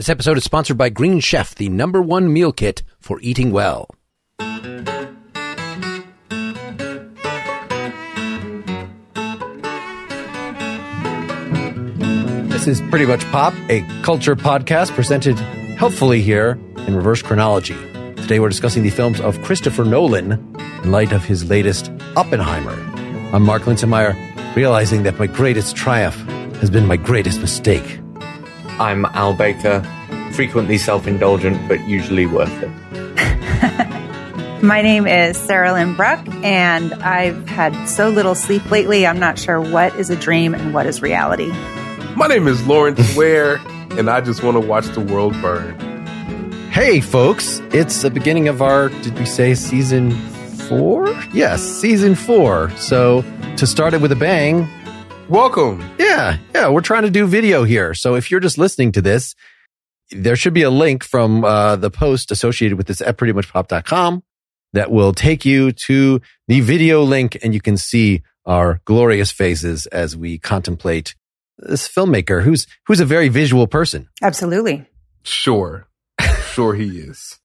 This episode is sponsored by Green Chef, the number one meal kit for eating well. This is Pretty Much Pop, a culture podcast presented helpfully here in reverse chronology. Today we're discussing the films of Christopher Nolan in light of his latest Oppenheimer. I'm Mark Linsenmayer, realizing that my greatest triumph has been my greatest mistake. I'm Al Baker, frequently self indulgent, but usually worth it. My name is Sarahlyn Bruck, and I've had so little sleep lately, I'm not sure what is a dream and what is reality. My name is Lawrence Ware, and I just want to watch the world burn. Hey, folks, it's the beginning of our, did we say season four? Yes, season four. So to start it with a bang, Welcome. yeah, yeah, we're trying to do video here. So if you're just listening to this, there should be a link from uh, the post associated with this at prettymuchpop.com that will take you to the video link and you can see our glorious faces as we contemplate this filmmaker who's who's a very visual person. Absolutely. Sure. Sure he is.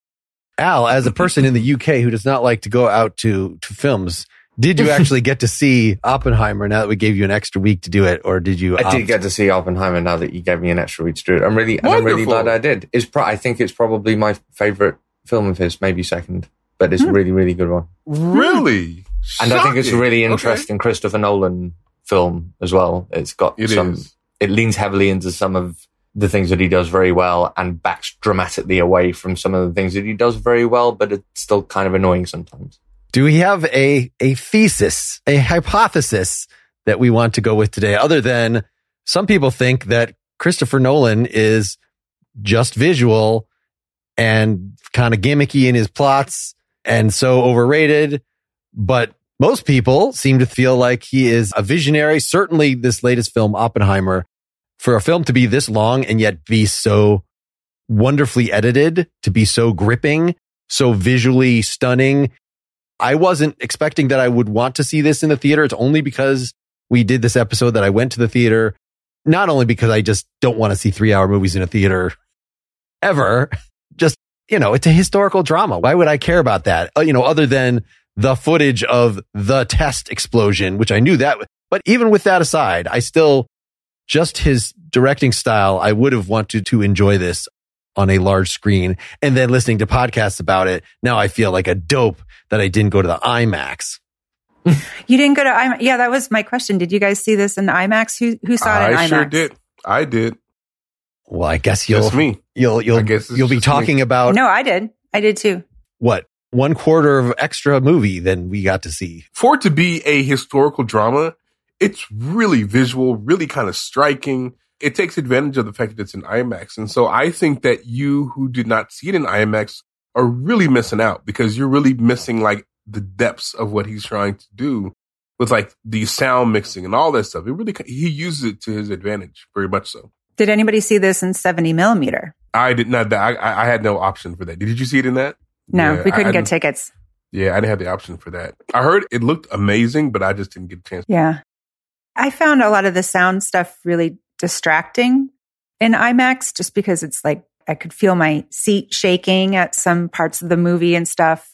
Al, as a person in the UK who does not like to go out to, to films, did you actually get to see Oppenheimer now that we gave you an extra week to do it, or did you? I opt- did um, get to see Oppenheimer now that you gave me an extra week to do it. I'm really, and I'm really glad I did. It's pro- I think it's probably my favorite film of his, maybe second, but it's a really, really good one. Really? Hmm. And I think it's a Shocking. really Okay. interesting Christopher Nolan film as well. It's got It some, is. it leans heavily into some of the things that he does very well and backs dramatically away from some of the things that he does very well, but it's still kind of annoying sometimes. Do we have a a thesis, a hypothesis that we want to go with today? Other than some people think that Christopher Nolan is just visual and kind of gimmicky in his plots and so overrated, but most people seem to feel like he is a visionary. Certainly, this latest film, Oppenheimer, for a film to be this long and yet be so wonderfully edited, to be so gripping, so visually stunning. I wasn't expecting that I would want to see this in the theater. It's only because we did this episode that I went to the theater. Not only because I just don't want to see three hour movies in a theater ever. Just, you know, it's a historical drama. Why would I care about that? Uh, you know, other than the footage of the test explosion, which I knew that. But even with that aside, I still just his directing style. I would have wanted to enjoy this on a large screen and then listening to podcasts about it. Now I feel like a dope that I didn't go to the IMAX. You didn't go to IMAX. Yeah, that was my question. Did you guys see this in IMAX? Who who saw it in I IMAX? sure did. I did. Well, I guess you'll, Just me. you'll, you'll, I guess you'll be just me. talking about No, I did. I did too. what one quarter of extra movie than we got to see. For it to be a historical drama, it's really visual, really kind of striking. It takes advantage of the fact that it's in IMAX. And so I think that you who did not see it in IMAX are really missing out because you're really missing like the depths of what he's trying to do with like the sound mixing and all that stuff. It really, he uses it to his advantage, very much so. Did anybody see this in 70 millimeter? I did not, I, I I had no option for that. Did you see it in that? No, Yeah, we couldn't I get didn't- tickets. Yeah, I didn't have the option for that. I heard it looked amazing, but I just didn't get a chance. Yeah. I found a lot of the sound stuff really distracting in IMAX just because it's like I could feel my seat shaking at some parts of the movie and stuff.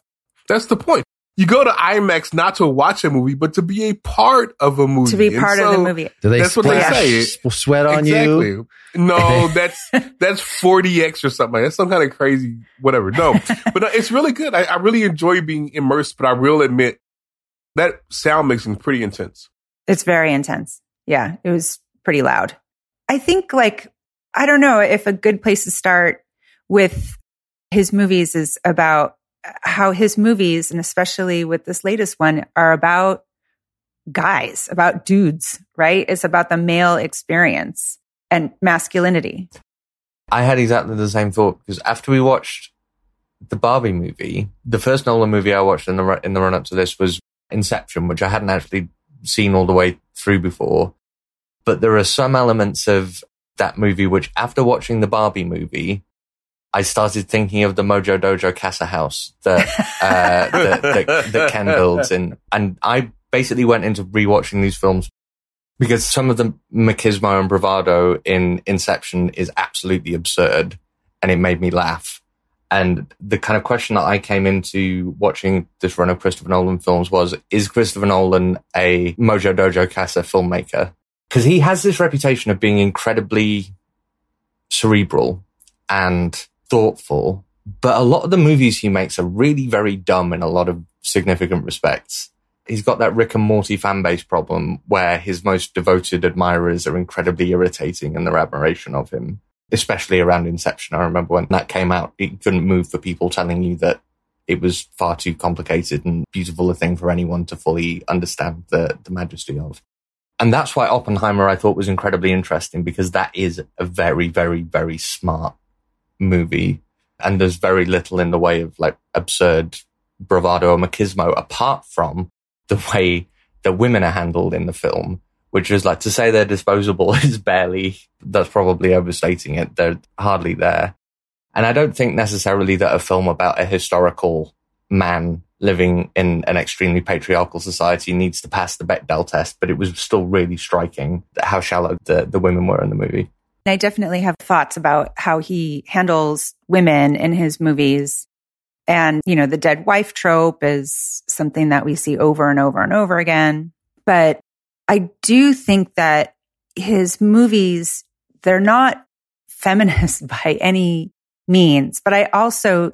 That's the point. You go to IMAX not to watch a movie, but to be a part of a movie. To be And part of the movie. Do they That's what they splash say. s- sweat on exactly. you? No, that's that's 4DX or something. like That's some kind of crazy whatever. No, but no, it's really good. I, I really enjoy being immersed, but I will admit that sound mixing is pretty intense. It's very intense. Yeah, it was pretty loud. I think like I don't know if a good place to start with his movies is about how his movies and especially with this latest one are about guys, about dudes, right? It's about the male experience and masculinity. I had exactly the same thought because after we watched the Barbie movie, the first Nolan movie I watched in the in the run up to this was Inception, which I hadn't actually seen all the way through before. But there are some elements of that movie which, after watching the Barbie movie, I started thinking of the Mojo Dojo Casa House that uh, that, that, that Ken builds, and and I basically went into rewatching these films because some of the machismo and bravado in Inception is absolutely absurd. and it made me laugh. And the kind of question that I came into watching this run of Christopher Nolan films was, is Christopher Nolan a Mojo Dojo Casa filmmaker? Because he has this reputation of being incredibly cerebral and thoughtful, but a lot of the movies he makes are really very dumb in a lot of significant respects. He's got that Rick and Morty fan base problem where his most devoted admirers are incredibly irritating in their admiration of him especially around Inception. I remember when that came out, it couldn't move for people telling you that it was far too complicated and beautiful a thing for anyone to fully understand the, the majesty of. And that's why Oppenheimer I thought was incredibly interesting because that is a very, very, very smart movie. And there's very little in the way of like absurd bravado or machismo apart from the way the women are handled in the film which is like to say they're disposable is barely, that's probably overstating it. They're hardly there. And I don't think necessarily that a film about a historical man living in an extremely patriarchal society needs to pass the Bechdel test, but it was still really striking how shallow the, the women were in the movie. I definitely have thoughts about how he handles women in his movies. And, you know, the dead wife trope is something that we see over and over and over again. But I do think that his movies, they're not feminist by any means, but I also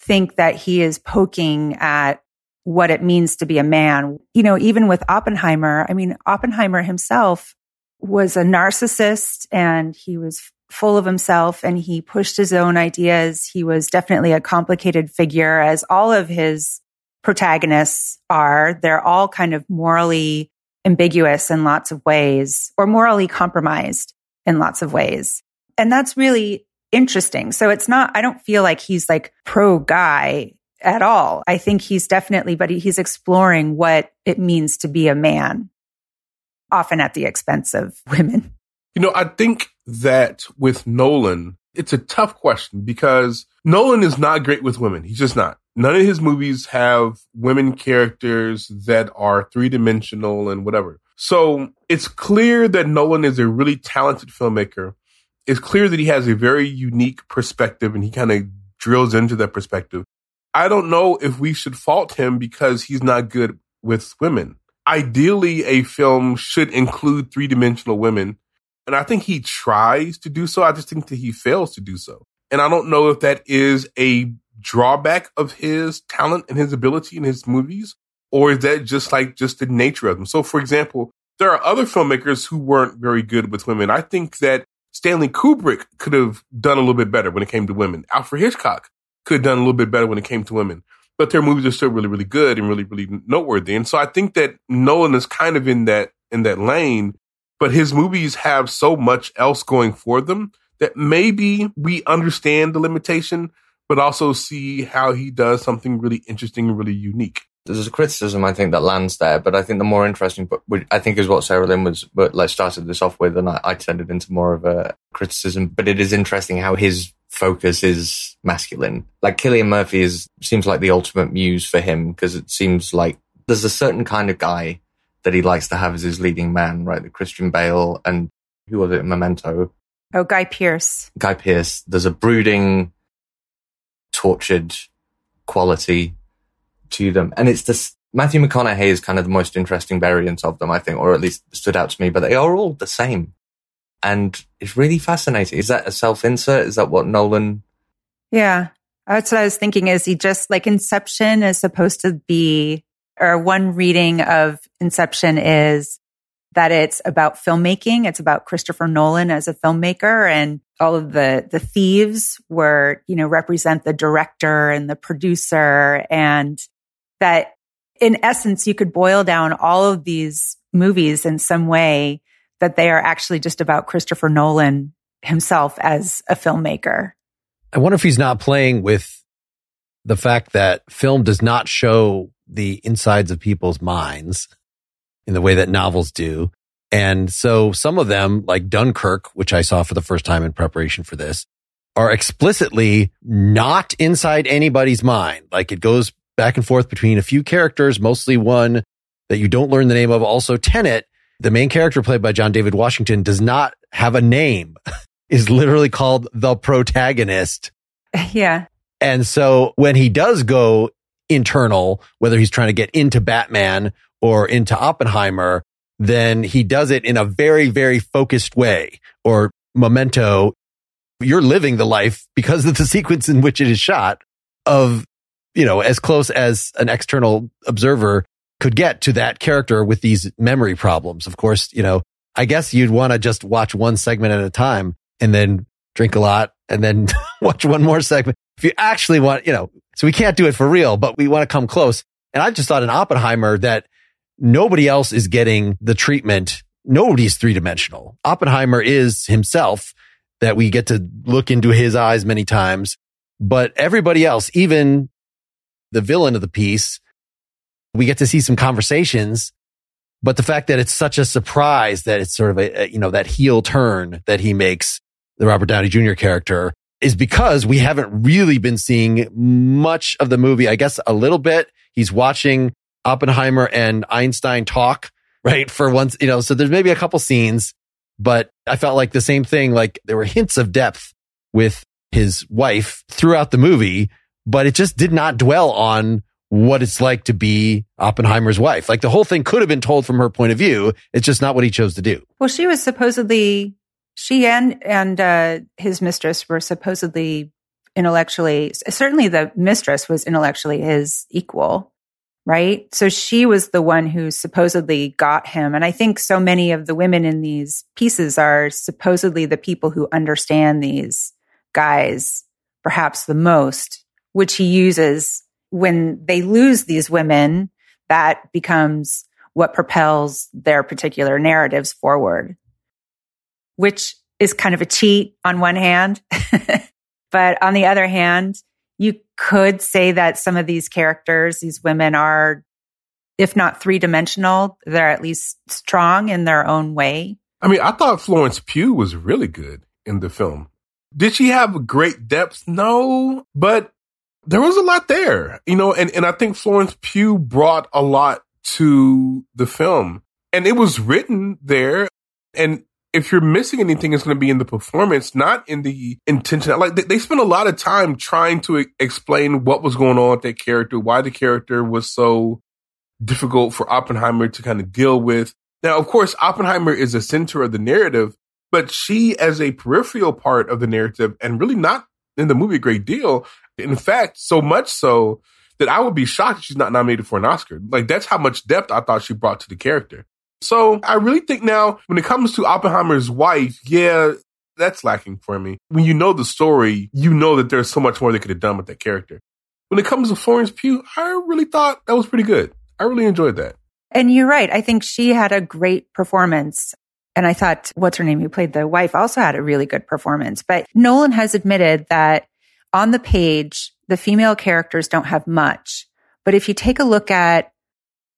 think that he is poking at what it means to be a man. You know, even with Oppenheimer, I mean, Oppenheimer himself was a narcissist and he was full of himself and he pushed his own ideas. He was definitely a complicated figure as all of his protagonists are. They're all kind of morally ambiguous in lots of ways or morally compromised in lots of ways. And that's really interesting. So it's not, I don't feel like he's like pro guy at all. I think he's definitely, but he's exploring what it means to be a man, often at the expense of women. You know, I think that with Nolan, it's a tough question because Nolan is not great with women. He's just not none of his movies have women characters that are three dimensional and whatever. So it's clear that Nolan is a really talented filmmaker. It's clear that he has a very unique perspective and he kind of drills into that perspective. I don't know if we should fault him because he's not good with women. Ideally, a film should include three dimensional women. And I think he tries to do so. I just think that he fails to do so. And I don't know if that is a drawback of his talent and his ability in his movies? Or is that just like just the nature of them? So, for example, there are other filmmakers who weren't very good with women. I think that Stanley Kubrick could have done a little bit better when it came to women. Alfred Hitchcock could have done a little bit better when it came to women. But their movies are still really, really good and really, really noteworthy. And so I think that Nolan is kind of in that in that lane, but his movies have so much else going for them that maybe we understand the limitation, but also see how he does something really interesting and really unique. There's a criticism I think that lands there, but I think the more interesting, but I think is what Sarahlyn was, but like started this off with, and I, I it into more of a criticism. But it is interesting how his focus is masculine. Like Cillian Murphy is seems like the ultimate muse for him because it seems like there's a certain kind of guy that he likes to have as his leading man, right? The Christian Bale and who was it? Memento. Oh, Guy Pearce. Guy Pearce. There's a brooding tortured quality to them. And it's this Matthew McConaughey is kind of the most interesting variant of them, I think, or at least stood out to me, but they are all the same. And it's really fascinating. Is that a self insert? Is that what Nolan? Yeah. Uh, that's what I was thinking. Is he just like Inception is supposed to be, or one reading of Inception is that it's about filmmaking. It's about Christopher Nolan as a filmmaker and all of the, the thieves were, you know, represent the director and the producer and that in essence, you could boil down all of these movies in some way that they are actually just about Christopher Nolan himself as a filmmaker. I wonder if he's not playing with the fact that film does not show the insides of people's minds in the way that novels do. And so some of them, like Dunkirk, which I saw for the first time in preparation for this, are explicitly not inside anybody's mind. Like it goes back and forth between a few characters, mostly one that you don't learn the name of. Also, Tenet, the main character played by John David Washington, does not have a name. is literally called the protagonist. Yeah. And so when he does go internal, whether he's trying to get into Batman or into Oppenheimer, then he does it in a very, very focused way. Or Memento, you're living the life because of the sequence in which it is shot of, you know, as close as an external observer could get to that character with these memory problems. Of course, you know, I guess you'd want to just watch one segment at a time and then drink a lot and then watch one more segment. If you actually want, you know, so we can't do it for real, but we want to come close. And I just thought in Oppenheimer that nobody else is getting the treatment. Nobody's three dimensional. Oppenheimer is himself that we get to look into his eyes many times, but everybody else, even the villain of the piece, we get to see some conversations. But the fact that it's such a surprise that it's sort of a, a you know, that heel turn that he makes the Robert Downey Jr. character is because we haven't really been seeing much of the movie. I guess a little bit. He's watching Oppenheimer and Einstein talk, right? For once, you know, so there's maybe a couple scenes, but I felt like the same thing. Like there were hints of depth with his wife throughout the movie, but it just did not dwell on what it's like to be Oppenheimer's wife. Like the whole thing could have been told from her point of view. It's just not what he chose to do. Well, she was supposedly she and and uh, his mistress were supposedly intellectually certainly the mistress was intellectually his equal right so she was the one who supposedly got him and i think so many of the women in these pieces are supposedly the people who understand these guys perhaps the most which he uses when they lose these women that becomes what propels their particular narratives forward which is kind of a cheat on one hand. but on the other hand, you could say that some of these characters, these women are, if not three dimensional, they're at least strong in their own way. I mean, I thought Florence Pugh was really good in the film. Did she have great depth? No, but there was a lot there, you know, and, and I think Florence Pugh brought a lot to the film and it was written there. And if you're missing anything, it's going to be in the performance, not in the intention. Like they, they spent a lot of time trying to explain what was going on with that character, why the character was so difficult for Oppenheimer to kind of deal with. Now, of course, Oppenheimer is the center of the narrative, but she as a peripheral part of the narrative and really not in the movie a great deal. In fact, so much so that I would be shocked if she's not nominated for an Oscar. Like that's how much depth I thought she brought to the character. So I really think now when it comes to Oppenheimer's wife, yeah, that's lacking for me. When you know the story, you know that there's so much more they could have done with that character. When it comes to Florence Pugh, I really thought that was pretty good. I really enjoyed that. And you're right. I think she had a great performance. And I thought, what's her name? Who played the wife also had a really good performance. But Nolan has admitted that on the page, the female characters don't have much. But if you take a look at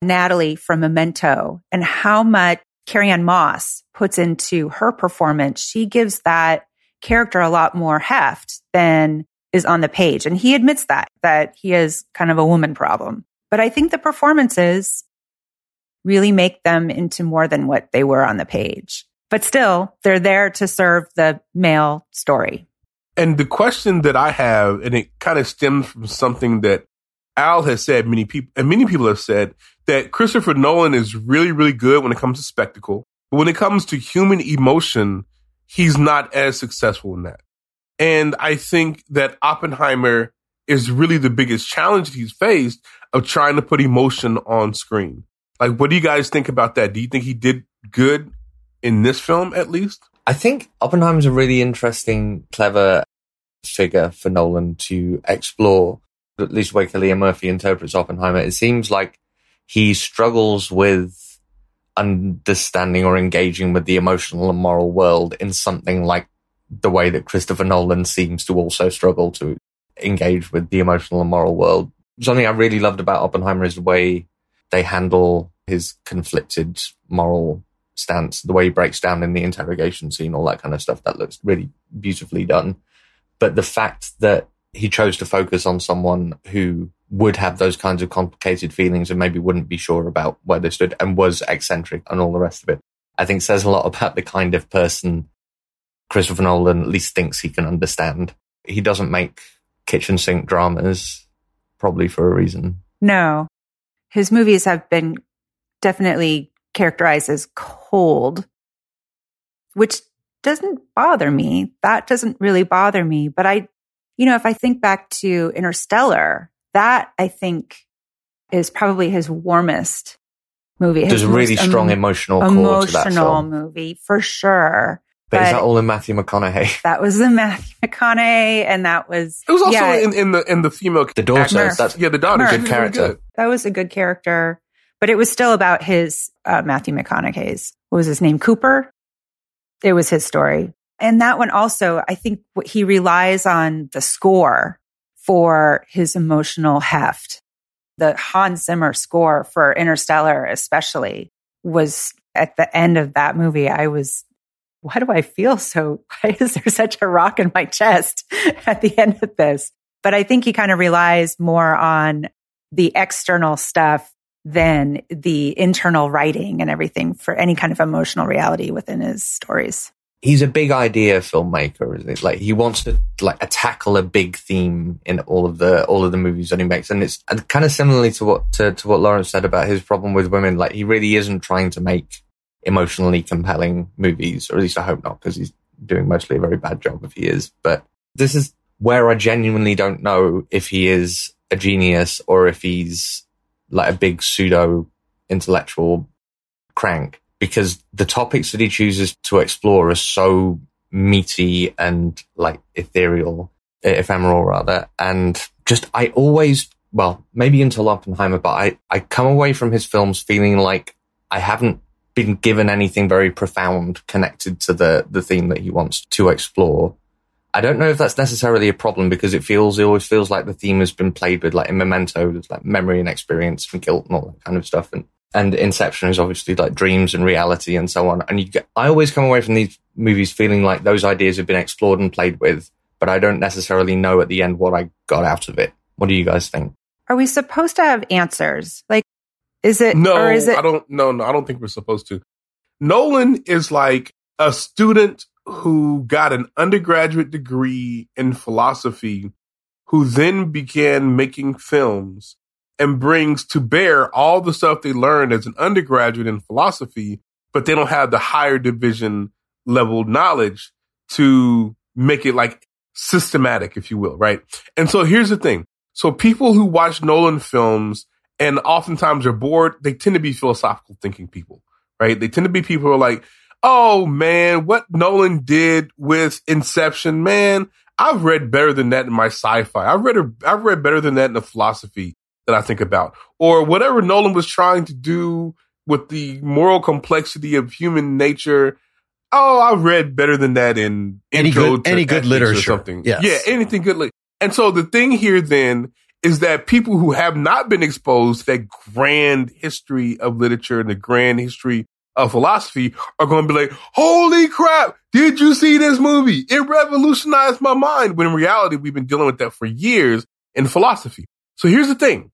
Natalie from Memento and how much Carrie-Anne Moss puts into her performance, she gives that character a lot more heft than is on the page. And he admits that, that he has kind of a woman problem. But I think the performances really make them into more than what they were on the page. But still, they're there to serve the male story. And the question that I have, and it kind of stems from something that Al has said, many people, and many people have said that Christopher Nolan is really, really good when it comes to spectacle. But when it comes to human emotion, he's not as successful in that. And I think that Oppenheimer is really the biggest challenge he's faced of trying to put emotion on screen. Like, what do you guys think about that? Do you think he did good in this film, at least? I think Oppenheimer's a really interesting, clever figure for Nolan to explore at least the way Murphy interprets Oppenheimer, it seems like he struggles with understanding or engaging with the emotional and moral world in something like the way that Christopher Nolan seems to also struggle to engage with the emotional and moral world. Something I really loved about Oppenheimer is the way they handle his conflicted moral stance, the way he breaks down in the interrogation scene, all that kind of stuff. That looks really beautifully done. But the fact that he chose to focus on someone who would have those kinds of complicated feelings and maybe wouldn't be sure about where they stood and was eccentric and all the rest of it. I think says a lot about the kind of person Christopher Nolan at least thinks he can understand. He doesn't make kitchen sink dramas, probably for a reason. No, his movies have been definitely characterized as cold, which doesn't bother me. That doesn't really bother me. But I, you know, if I think back to Interstellar, that I think is probably his warmest movie. There's a really strong emotional core to that emotional movie for sure. But, is but- that all in Matthew McConaughey? That was the Matthew McConaughey, and that was It was also yeah, in, in the in the female The daughter, that's yeah the daughter Murph. good character. good. that was a good character, but it was still about his uh, Matthew McConaughey's. What was his name? Cooper. It was his story, and that one also. I think what he relies on the score for his emotional heft. The Hans Zimmer score for Interstellar, especially, was at the end of that movie. I was why do I feel so? Why is there such a rock in my chest at the end of this? But I think he kind of relies more on the external stuff than the internal writing and everything for any kind of emotional reality within his stories. He's a big idea filmmaker, isn't it? Like he wants to like tackle a big theme in all of the all of the movies that he makes, and it's kind of similarly to what to, to what Lawrence said about his problem with women. Like he really isn't trying to make emotionally compelling movies, or at least I hope not, because he's doing mostly a very bad job if he is. But this is where I genuinely don't know if he is a genius or if he's like a big pseudo intellectual crank because the topics that he chooses to explore are so meaty and like ethereal, ephemeral rather. And just, I always, well, maybe until Oppenheimer, but I, I come away from his films feeling like I haven't been given anything very profound connected to the, the theme that he wants to explore. I don't know if that's necessarily a problem because it feels, it always feels like the theme has been played with like in Memento, there's like memory and experience and guilt and all that kind of stuff. And, and Inception is obviously like dreams and reality and so on. And you get, I always come away from these movies feeling like those ideas have been explored and played with, but I don't necessarily know at the end what I got out of it. What do you guys think? Are we supposed to have answers? Like, is it, No, or is it, I don't. No, no, I don't think we're supposed to. Nolan is like a student who got an undergraduate degree in philosophy, who then began making films and brings to bear all the stuff they learned as an undergraduate in philosophy, but they don't have the higher division level knowledge to make it like systematic, if you will, right? And so here's the thing. So people who watch Nolan films and oftentimes are bored, they tend to be philosophical thinking people, right? They tend to be people who are like, oh man, what Nolan did with Inception, man, I've read better than that in my sci-fi. I've read, I've read better than that in the philosophy that I think about. Or whatever Nolan was trying to do with the moral complexity of human nature. Oh, I've read better than that in Any Intro good- to any good literature. something. Yes. Yeah, anything good. Li- and so the thing here then is that people who have not been exposed to that grand history of literature and the grand history of philosophy are going to be like, holy crap, did you see this movie? It revolutionized my mind. When in reality, we've been dealing with that for years in philosophy. So here's the thing.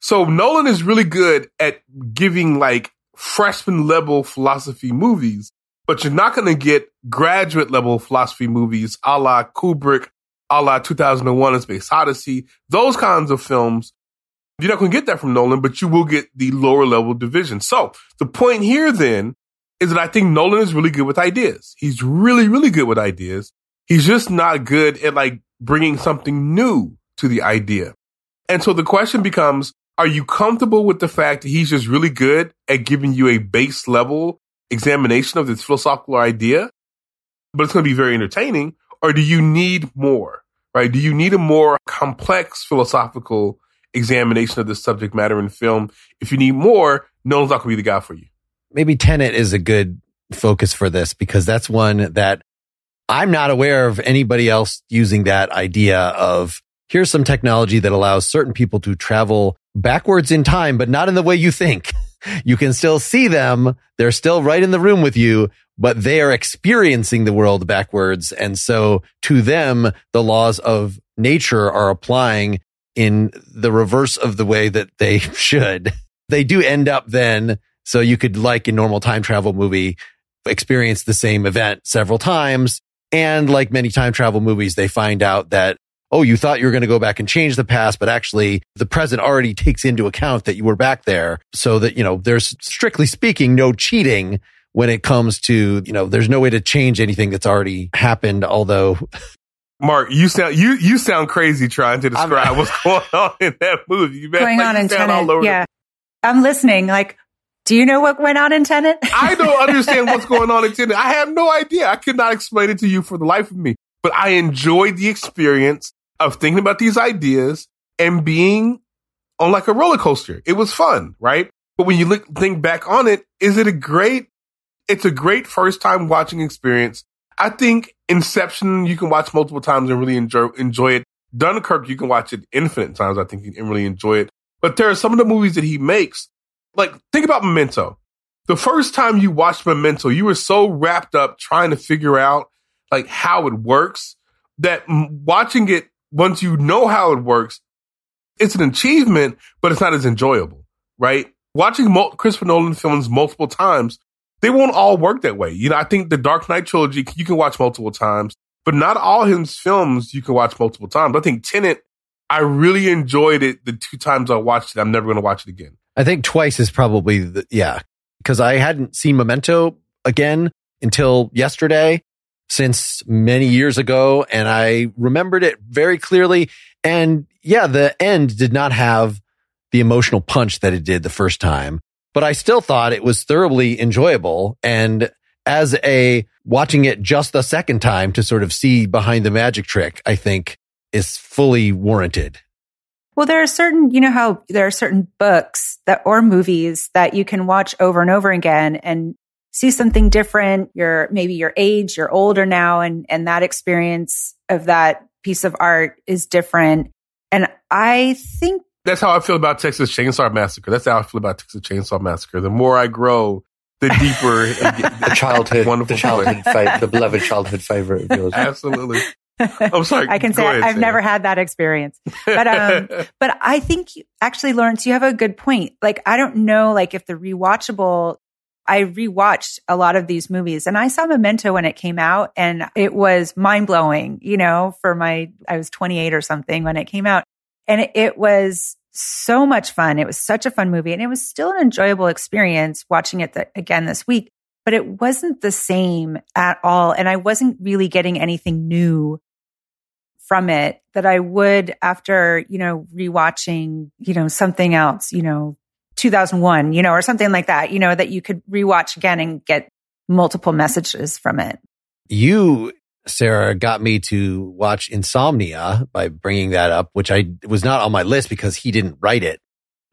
So Nolan is really good at giving like freshman level philosophy movies, but you're not going to get graduate level philosophy movies a la Kubrick, a la 2001 A Space Odyssey, those kinds of films. You're not going to get that from Nolan, but you will get the lower level division. So the point here then is that I think Nolan is really good with ideas. He's really, really good with ideas. He's just not good at like bringing something new to the idea. And so the question becomes, are you comfortable with the fact that he's just really good at giving you a base level examination of this philosophical idea, but it's going to be very entertaining? Or do you need more, right? Do you need a more complex philosophical examination of the subject matter in film? If you need more, Nolan's not going to be the guy for you. maybe Tenet is a good focus for this because that's one that I'm not aware of anybody else using that idea of here's some technology that allows certain people to travel backwards in time, but not in the way you think. You can still see them. They're still right in the room with you, but they are experiencing the world backwards. And so to them, the laws of nature are applying in the reverse of the way that they should. They do end up then so you could, like in normal time travel movie, experience the same event several times. And like many time travel movies, they find out that, oh, you thought you were going to go back and change the past, but actually the present already takes into account that you were back there. So that, you know, there's strictly speaking, no cheating when it comes to, you know, there's no way to change anything that's already happened. Although Mark, you sound you you sound crazy trying to describe what's going on in that movie. You going like on you in sound all Tenet. over the- Yeah. I'm listening. Like, do you know what went on in Tenet? I don't understand what's going on in Tenet. I have no idea. I could not explain it to you for the life of me. But I enjoyed the experience of thinking about these ideas and being on like a roller coaster. It was fun, right? But when you look think back on it, is it a great? It's a great first time watching experience. I think Inception you can watch multiple times and really enjoy enjoy it. Dunkirk you can watch it infinite times. I think and really enjoy it. But there are some of the movies that he makes. Like think about Memento. The first time you watched Memento, you were so wrapped up trying to figure out like how it works that watching it once you know how it works, it's an achievement, but it's not as enjoyable, right? Watching mul- Christopher Nolan films multiple times, they won't all work that way. You know, I think the Dark Knight trilogy you can watch multiple times, but not all his films you can watch multiple times. I think Tenet, I really enjoyed it the two times I watched it. I'm never going to watch it again. I think twice is probably the, yeah, because I hadn't seen Memento again until yesterday since many years ago. And I remembered it very clearly. And yeah, the end did not have the emotional punch that it did the first time, but I still thought it was thoroughly enjoyable. And as a watching it just the second time to sort of see behind the magic trick, I think is fully warranted. Well, there are certain, you know how there are certain books that or movies that you can watch over and over again and see something different. You're maybe your age, you're older now, and and that experience of that piece of art is different. And I think That's how I feel about Texas Chainsaw Massacre. That's how I feel about Texas Chainsaw Massacre. The more I grow, the deeper The childhood, Wonderful the childhood, fa- the beloved childhood favorite of yours. Absolutely. I'm sorry. I can say ahead, I've Sarah. never had that experience. but, um, But I think actually, Lawrence, you have a good point. Like, I don't know, like if the rewatchable, I rewatched a lot of these movies and I saw Memento when it came out and it was mind blowing, you know, for my, I was 28 or something when it came out and it, was so much fun. It was such a fun movie and it was still an enjoyable experience watching it th- again this week, but it wasn't the same at all. And I wasn't really getting anything new from it that I would after, you know, rewatching, you know, something else, you know, 2001, you know, or something like that, you know, that you could rewatch again and get multiple messages from it. you, Sarah, got me to watch Insomnia by bringing that up, which I was not on my list because he didn't write it,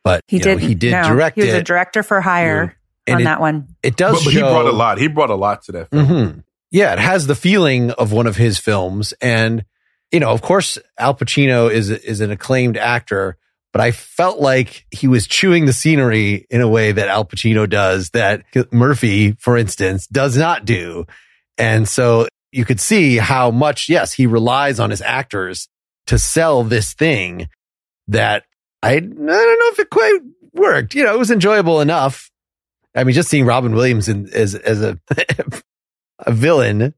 but He you know, did. he did no, direct He was it. a director for hire and on it, that one. it does but, but he brought a lot. He brought a lot to that film. Mhm. Yeah, it has the feeling of one of his films, and you know, of course, Al Pacino is is an acclaimed actor, but I felt like he was chewing the scenery in a way that Al Pacino does that Murphy, for instance, does not do, and so you could see how much yes he relies on his actors to sell this thing that I I don't know if it quite worked. You know, it was enjoyable enough. I mean, just seeing Robin Williams in, as as a a villain.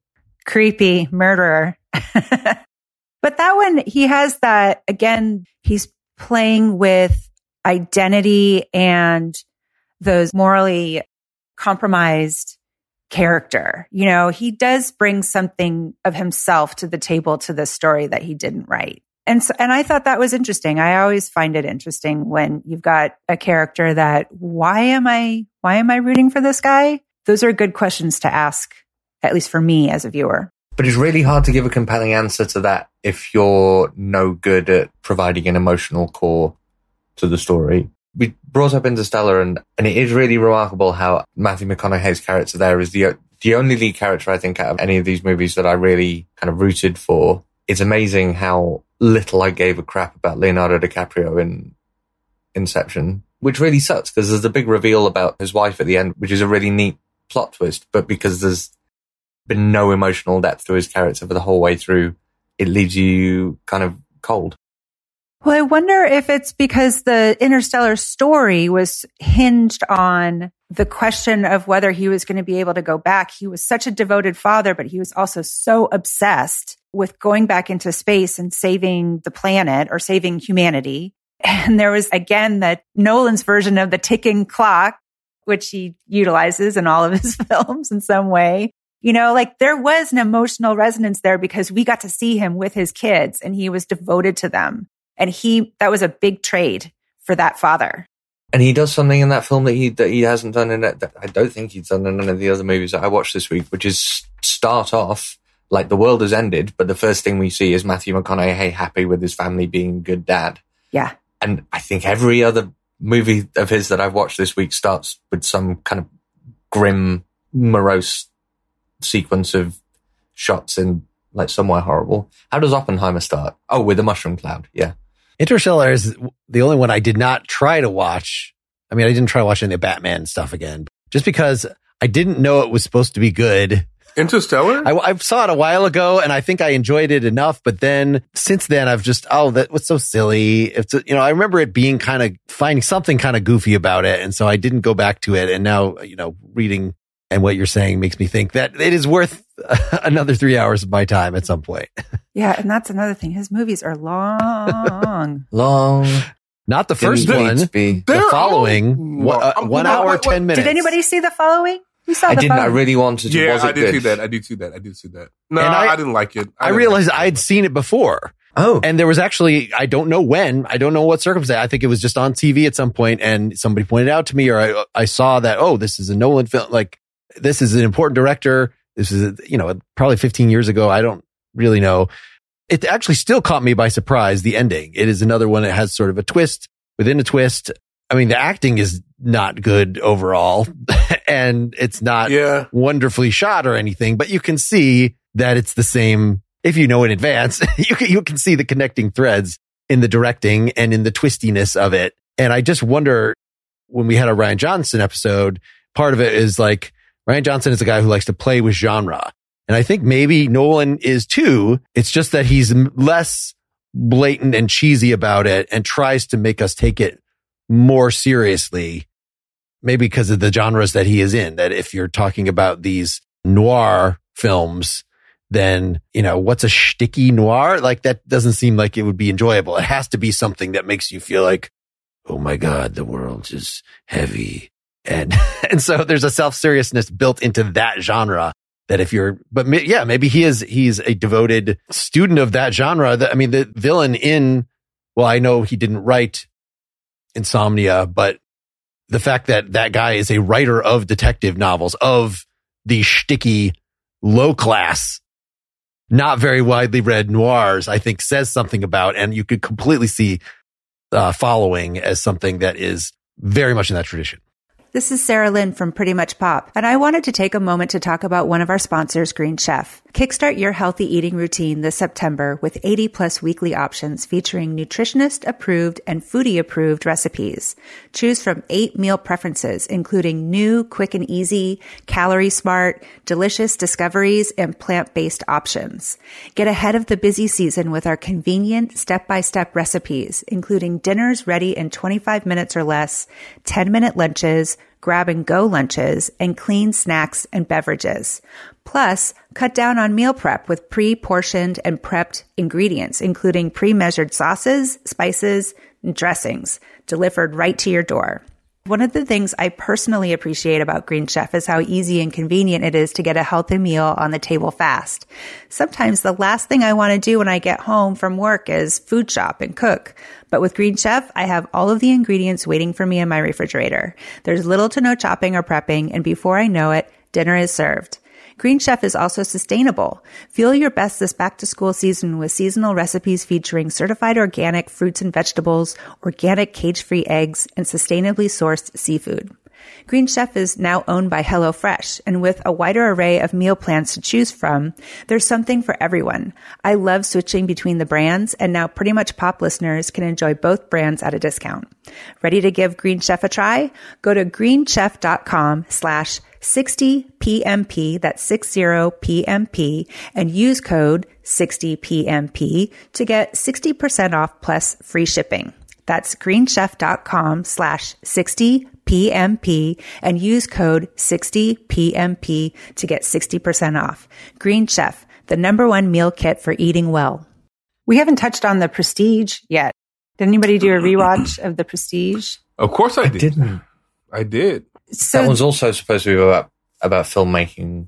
Creepy murderer. but that one, he has that again, he's playing with identity and those morally compromised character. You know, he does bring something of himself to the table to the story that he didn't write. And so, and I thought that was interesting. I always find it interesting when you've got a character that, why am I, why am I rooting for this guy? Those are good questions to ask, at least for me as a viewer. But it's really hard to give a compelling answer to that if you're no good at providing an emotional core to the story. We brought up Interstellar, and, and it is really remarkable how Matthew McConaughey's character there is the the only lead character I think out of any of these movies that I really kind of rooted for. It's amazing how little I gave a crap about Leonardo DiCaprio in Inception, which really sucks because there's a big reveal about his wife at the end, which is a really neat plot twist. But because there's been no emotional depth to his character for the whole way through, it leaves you kind of cold. Well, I wonder if it's because the interstellar story was hinged on the question of whether he was going to be able to go back. He was such a devoted father, but he was also so obsessed with going back into space and saving the planet or saving humanity. And there was again that Nolan's version of the ticking clock, which he utilizes in all of his films in some way. You know, like there was an emotional resonance there because we got to see him with his kids and he was devoted to them. And he, that was a big trade for that father. And he does something in that film that he that he hasn't done in it. That I don't think he's done in any of the other movies that I watched this week, which is start off like the world has ended, but the first thing we see is Matthew McConaughey happy with his family being good dad. Yeah. And I think every other movie of his that I've watched this week starts with some kind of grim, morose sequence of shots in like somewhere horrible. How does Oppenheimer start? Oh, with a mushroom cloud. Yeah. Interstellar is the only one I did not try to watch. I mean, I didn't try to watching the Batman stuff again just because I didn't know it was supposed to be good. Interstellar? I, I, saw it a while ago and I think I enjoyed it enough. But then since then, I've just, oh, that was so silly. It's, you know, I remember it being kind of finding something kind of goofy about it. And so I didn't go back to it. And now, you know, reading and what you're saying makes me think that it is worth another three hours of my time at some point. Yeah, and that's another thing. His movies are long, long. Not the first one. The following one, uh, one hour, what, what, ten minutes. Did anybody see the following? We saw. The I didn't. Following. I really wanted to. Yeah, I did good? see that. I did see that. I did see that. No, I, I, didn't like it. I, I realized like I'd seen it before. Oh, and there was actually I don't know when. I don't know what circumstance. I think it was just on TV at some point, and somebody pointed out to me, or I I saw that. Oh, this is a Nolan film. Like this is an important director. This is, you know, probably 15 years ago. I don't really know. It actually still caught me by surprise. The ending. It is another one that has sort of a twist within a twist. I mean, the acting is not good overall and it's not yeah. wonderfully shot or anything, but you can see that it's the same. If you know in advance, you can, you can see the connecting threads in the directing and in the twistiness of it. And I just wonder when we had a Rian Johnson episode, part of it is like, Rian Johnson is a guy who likes to play with genre. And I think maybe Nolan is too. It's just that he's less blatant and cheesy about it and tries to make us take it more seriously. Maybe because of the genres that he is in, that if you're talking about these noir films, then, you know, what's a sticky noir? Like that doesn't seem like it would be enjoyable. It has to be something that makes you feel like, Oh my God, the world is heavy and, and so there's a self seriousness built into that genre that if you're, but yeah, maybe he is, he's a devoted student of that genre. That, I mean, the villain in, well, I know he didn't write Insomnia, but the fact that that guy is a writer of detective novels, of the shticky, low class, not very widely read noirs, I think says something about, and you could completely see uh, following as something that is very much in that tradition. This is Sarahlyn from Pretty Much Pop, and I wanted to take a moment to talk about one of our sponsors, Green Chef. Kickstart your healthy eating routine this September with 80 plus weekly options featuring nutritionist approved and foodie approved recipes. Choose from eight meal preferences, including new, quick and easy, calorie smart, delicious discoveries, and plant based options. Get ahead of the busy season with our convenient step by step recipes, including dinners ready in 25 minutes or less, 10 minute lunches, grab and go lunches, and clean snacks and beverages. Plus, cut down on meal prep with pre-portioned and prepped ingredients, including pre-measured sauces, spices, and dressings delivered right to your door. One of the things I personally appreciate about Green Chef is how easy and convenient it is to get a healthy meal on the table fast. Sometimes the last thing I want to do when I get home from work is food shop and cook. But with Green Chef, I have all of the ingredients waiting for me in my refrigerator. There's little to no chopping or prepping, and before I know it, dinner is served. Green Chef is also sustainable. Feel your best this back to school season with seasonal recipes featuring certified organic fruits and vegetables, organic cage free eggs, and sustainably sourced seafood. Green Chef is now owned by HelloFresh, and with a wider array of meal plans to choose from, there's something for everyone. I love switching between the brands, and now pretty much pop listeners can enjoy both brands at a discount. Ready to give Green Chef a try? Go to greenchef.com slash 60PMP, that's 60PMP, and use code 60PMP to get 60% off plus free shipping. That's greenchef.com slash 60PMP and use code 60PMP to get 60% off. Green Chef, the number one meal kit for eating well. We haven't touched on the prestige yet. Did anybody do a rewatch of the prestige? Of course I, I did. didn't. I did. So that was also supposed to be about about filmmaking,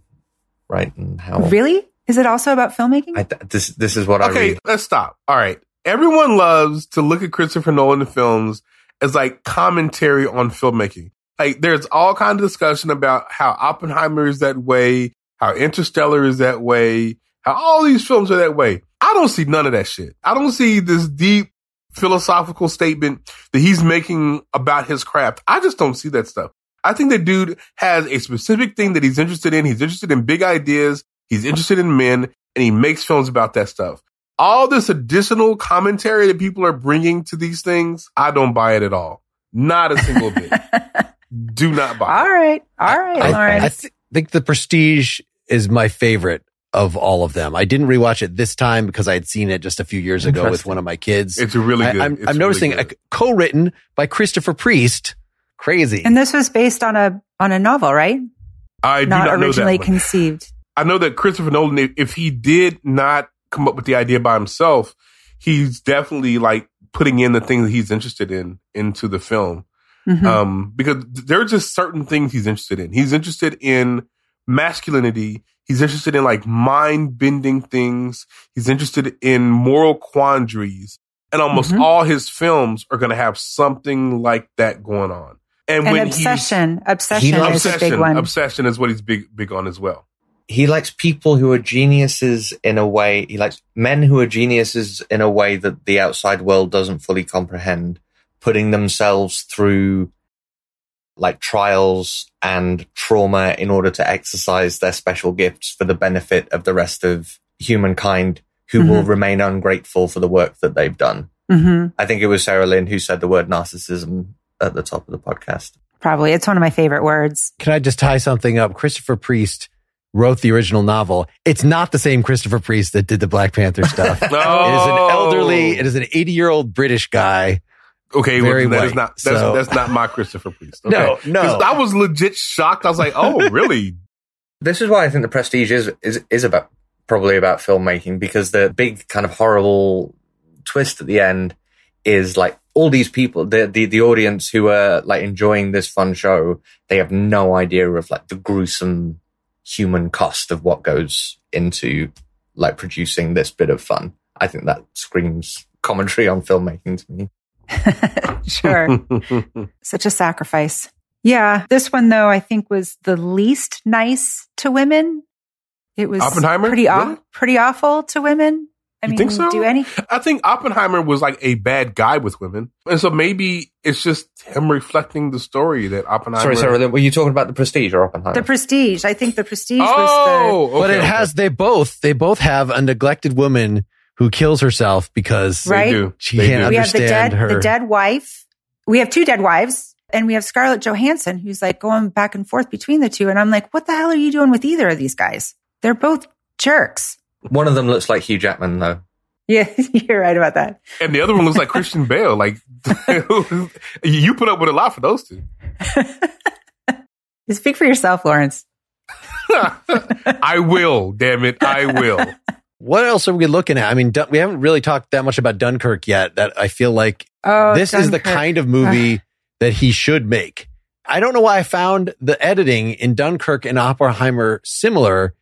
right? And how really? Is it also about filmmaking? I, this this is what I Okay, read. let's stop. All right. Everyone loves to look at Christopher Nolan films as like commentary on filmmaking. Like there's all kinds of discussion about how Oppenheimer is that way, how Interstellar is that way, how all these films are that way. I don't see none of that shit. I don't see this deep philosophical statement that he's making about his craft. I just don't see that stuff. I think the dude has a specific thing that he's interested in. He's interested in big ideas. He's interested in men and he makes films about that stuff. All this additional commentary that people are bringing to these things, I don't buy it at all. Not a single bit. Do not buy all it. right. All right, I, Lauren. I th- think the Prestige is my favorite of all of them. I didn't rewatch it this time because I had seen it just a few years ago with one of my kids. It's really good. I, am I'm really noticing good. a, co-written by Christopher Priest. Crazy. and this was based on a on a novel, right? I do Not, not, know originally that. conceived. I know that Christopher Nolan, if- if he did not come up with the idea by himself, he's definitely like putting in the things that he's interested in into the film. Mhm. Um, because there are just certain things he's interested in. He's interested in masculinity. He's interested in like mind bending things. He's interested in moral quandaries. And almost Mhm. all his films are going to have something like that going on. And, and when he's obsession. Obsession He is loves a big obsession, one. obsession is what he's big, big on as well. He likes people who are geniuses in a way. He likes men who are geniuses in a way that the outside world doesn't fully comprehend, putting themselves through like trials and trauma in order to exercise their special gifts for the benefit of the rest of humankind who will remain ungrateful for the work that they've done. hmm I think it was Sarahlyn who said the word narcissism at the top of the podcast. Probably. It's one of my favorite words. Can I just tie something up? Christopher Priest wrote the original novel. It's not the same Christopher Priest that did the Black Panther stuff. no. It is an elderly, it is an 80 year old British guy. Okay, Very well, that is white, not that's, so- that's not my Christopher Priest. Okay? No, no. 'Cause I was legit shocked. I was like, oh, really? This is why I think the Prestige is is is about probably about filmmaking because the big kind of horrible twist at the end is like all these people, the the the audience who are like enjoying this fun show, they have no idea of like the gruesome human cost of what goes into like producing this bit of fun. I think that screams commentary on filmmaking to me. sure. Such a sacrifice. Yeah. This one, though, I think was the least nice to women. It was Oppenheimer? pretty, aw- Really? pretty awful to women. I You mean, think so? do any? I think Oppenheimer was like a bad guy with women, and so maybe it's just him reflecting the story that Oppenheimer. Sorry, Sarahlyn, were you talking about the Prestige or Oppenheimer? The Prestige. I think the Prestige was Oh, okay, but it okay. has, they both, they both have a neglected woman who kills herself because Right. They do. she They can't do. the. We have the dead, her. the dead wife. We have two dead wives, and we have Scarlett Johansson, who's like going back and forth between the two. And I'm like, what the hell are you doing with either of these guys? They're both jerks. One of them looks like Hugh Jackman, though. Yeah, you're right about that. and the other one looks like Christian Bale. Like you put up with a lot for those two. Speak for yourself, Lawrence. I will. Damn it, I will. What else are we looking at? I mean, we haven't really talked that much about Dunkirk yet. That I feel like Oh, this is the kind of movie that he should make. I don't know why I found the editing in Dunkirk and Oppenheimer similar,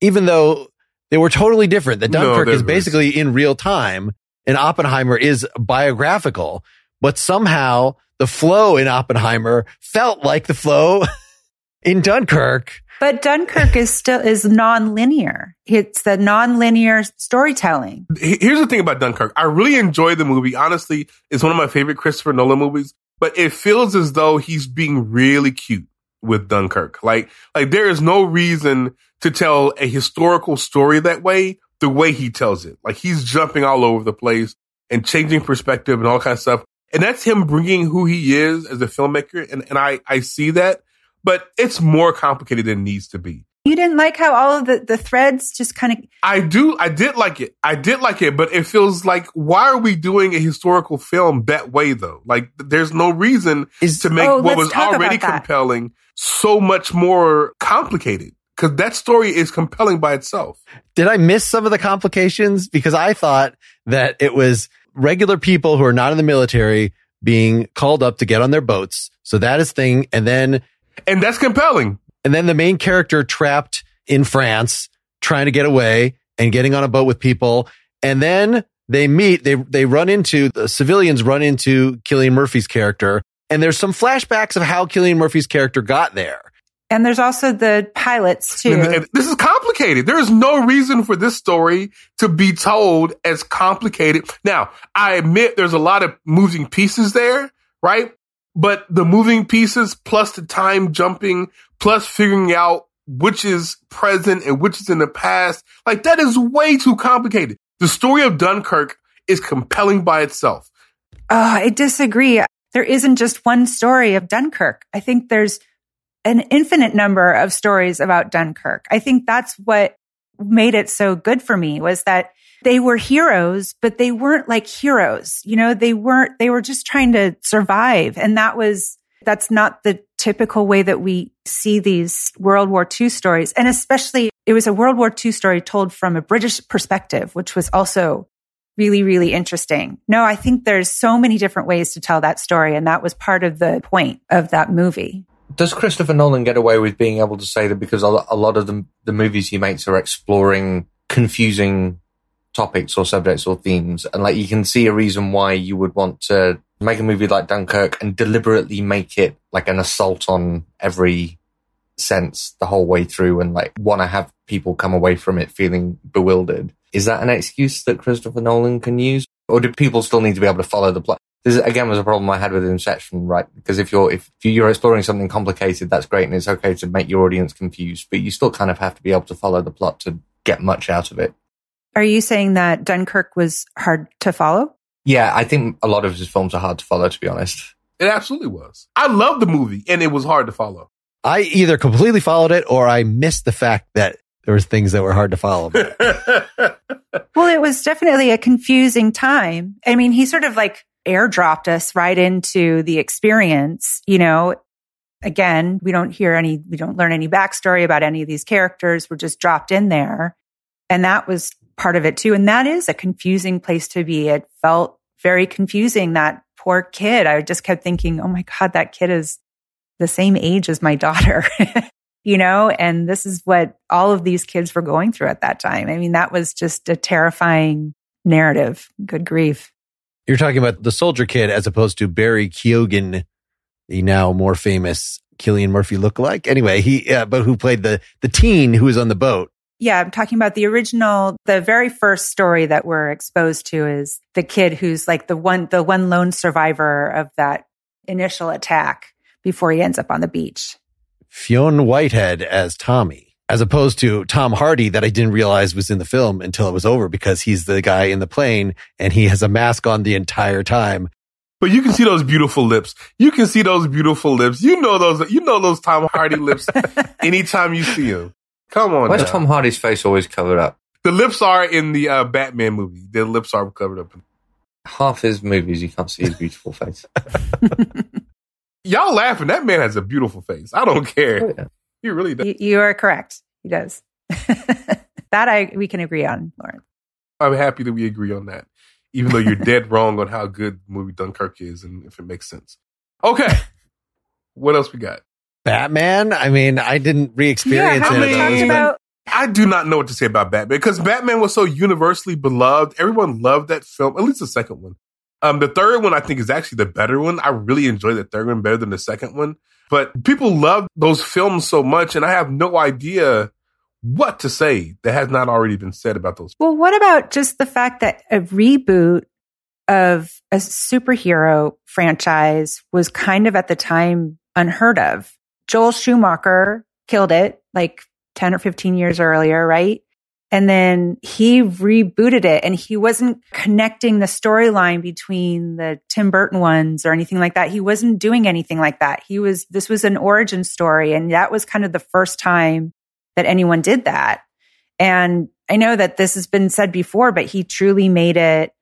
even though they were totally different. The Dunkirk they're is basically in real time and Oppenheimer is biographical, but somehow the flow in Oppenheimer felt like the flow in Dunkirk. But Dunkirk is still is non-linear. It's the non-linear storytelling. Here's the thing about Dunkirk. I really enjoy the movie. Honestly, it's one of my favorite Christopher Nolan movies. But it feels as though he's being really cute with Dunkirk. Like, like there is no reason to tell a historical story that way. The way he tells it, like he's jumping all over the place and changing perspective and all kind of stuff. And that's him bringing who he is as a filmmaker. And, and I, I see that, but it's more complicated than it needs to be. You didn't like how all of the, the threads just kind of. I do. I did like it. I did like it, but it feels like why are we doing a historical film that way though? Like there's no reason Is- to make Oh, what was already compelling so much more complicated. Because that story is compelling by itself. Did I miss some of the complications? Because I thought that it was regular people who are not in the military being called up to get on their boats. So that is thing. And then, And that's compelling. and then the main character trapped in France trying to get away and getting on a boat with people. And then they meet, they, they run into the civilians run into Cillian Murphy's character. And there's some flashbacks of how Cillian Murphy's character got there. And there's also the pilots too. And- this is complicated. There is no reason for this story to be told as complicated. Now, I admit there's a lot of moving pieces there, right? But the moving pieces plus the time jumping plus figuring out which is present and which is in the past, like that is way too complicated. The story of Dunkirk is compelling by itself. Oh, I disagree. There isn't just one story of Dunkirk. I think there's an infinite number of stories about Dunkirk. I think that's what made it so good for me was that they were heroes, but they weren't like heroes. You know, they weren't, they were just trying to survive. And that was, that's not the typical way that we see these World War II stories. And especially it was a World War II story told from a British perspective, which was also really, really interesting. No, I think there's so many different ways to tell that story. And that was part of the point of that movie. Does Christopher Nolan get away with being able to say that because a lot of the, the movies he makes are exploring confusing topics or subjects or themes, and like you can see a reason why you would want to make a movie like Dunkirk and deliberately make it like an assault on every sense the whole way through, and like want to have people come away from it feeling bewildered. Is that an excuse that Christopher Nolan can use, or do people still need to be able to follow the plot? This again was a problem I had with Inception, right? Because if you're if you're exploring something complicated, that's great, and it's okay to make your audience confused, but you still kind of have to be able to follow the plot to get much out of it. Are you saying that Dunkirk was hard to follow? Yeah, I think a lot of his films are hard to follow, to be honest. It absolutely was. I love the movie and it was hard to follow. I either completely followed it or I missed the fact that there was things that were hard to follow. Well, it was definitely a confusing time. I mean, he sort of like airdropped us right into the experience, you know. Again, we don't hear any, we don't learn any backstory about any of these characters. We're just dropped in there. And that was part of it too. And that is a confusing place to be. It felt very confusing. That poor kid. I just kept thinking, oh my God, that kid is the same age as my daughter, you know? And this is what all of these kids were going through at that time. I mean, that was just a terrifying narrative. Good grief. You're talking about the soldier kid as opposed to Barry Keoghan, the now more famous Cillian Murphy lookalike. Anyway, he, uh, but who played the, the teen who was on the boat. Yeah, I'm talking about the original, the very first story that we're exposed to is the kid who's like the one, the one lone survivor of that initial attack before he ends up on the beach. Fionn Whitehead as Tommy, as opposed to Tom Hardy that I didn't realize was in the film until it was over because he's the guy in the plane and he has a mask on the entire time. But you can see those beautiful lips. You can see those beautiful lips. You know those. You know those Tom Hardy lips. anytime you see him, come on. Why's now. Tom Hardy's face always covered up? The lips are in the uh, Batman movie. The lips are covered up. Half his movies, you can't see his beautiful face. Y'all laughing? That man has a beautiful face. I don't care. Oh, yeah. He really does. You, you are correct. He does. that I, we can agree on, Lauren. I'm happy that we agree on that, even though you're dead wrong on how good the movie Dunkirk is and if it makes sense. Okay, what else we got? Batman. I mean, I didn't re-experience how it. we mean- talked It was- about I do not know what to say about Batman because Batman was so universally beloved. Everyone loved that film, at least the second one. Um, the third one I think is actually the better one. I really enjoy the third one better than the second one. But people love those films so much, and I have no idea what to say that has not already been said about those. Well, what about just the fact that a reboot of a superhero franchise was kind of at the time unheard of? Joel Schumacher killed it like 10 or 15 years earlier, right? And then he rebooted it and he wasn't connecting the storyline between the Tim Burton ones or anything like that. He wasn't doing anything like that. He was, this was an origin story. And that was kind of the first time that anyone did that. And I know that this has been said before, but he truly made it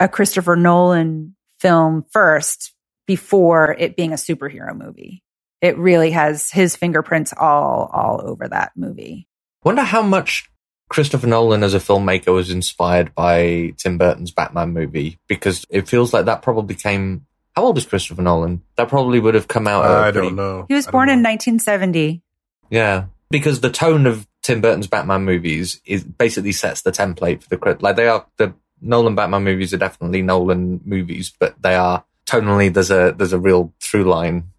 a Christopher Nolan film first before it being a superhero movie. It really has his fingerprints all all over that movie. Wonder how much Christopher Nolan as a filmmaker was inspired by Tim Burton's Batman movie because it feels like that probably came. How old is Christopher Nolan? That probably would have come out. at a I pretty- don't know. He was born in 1970. Yeah, because the tone of Tim Burton's Batman movies is basically sets the template for the crit. Like they are the Nolan Batman movies are definitely Nolan movies, but they are tonally there's a there's a real through line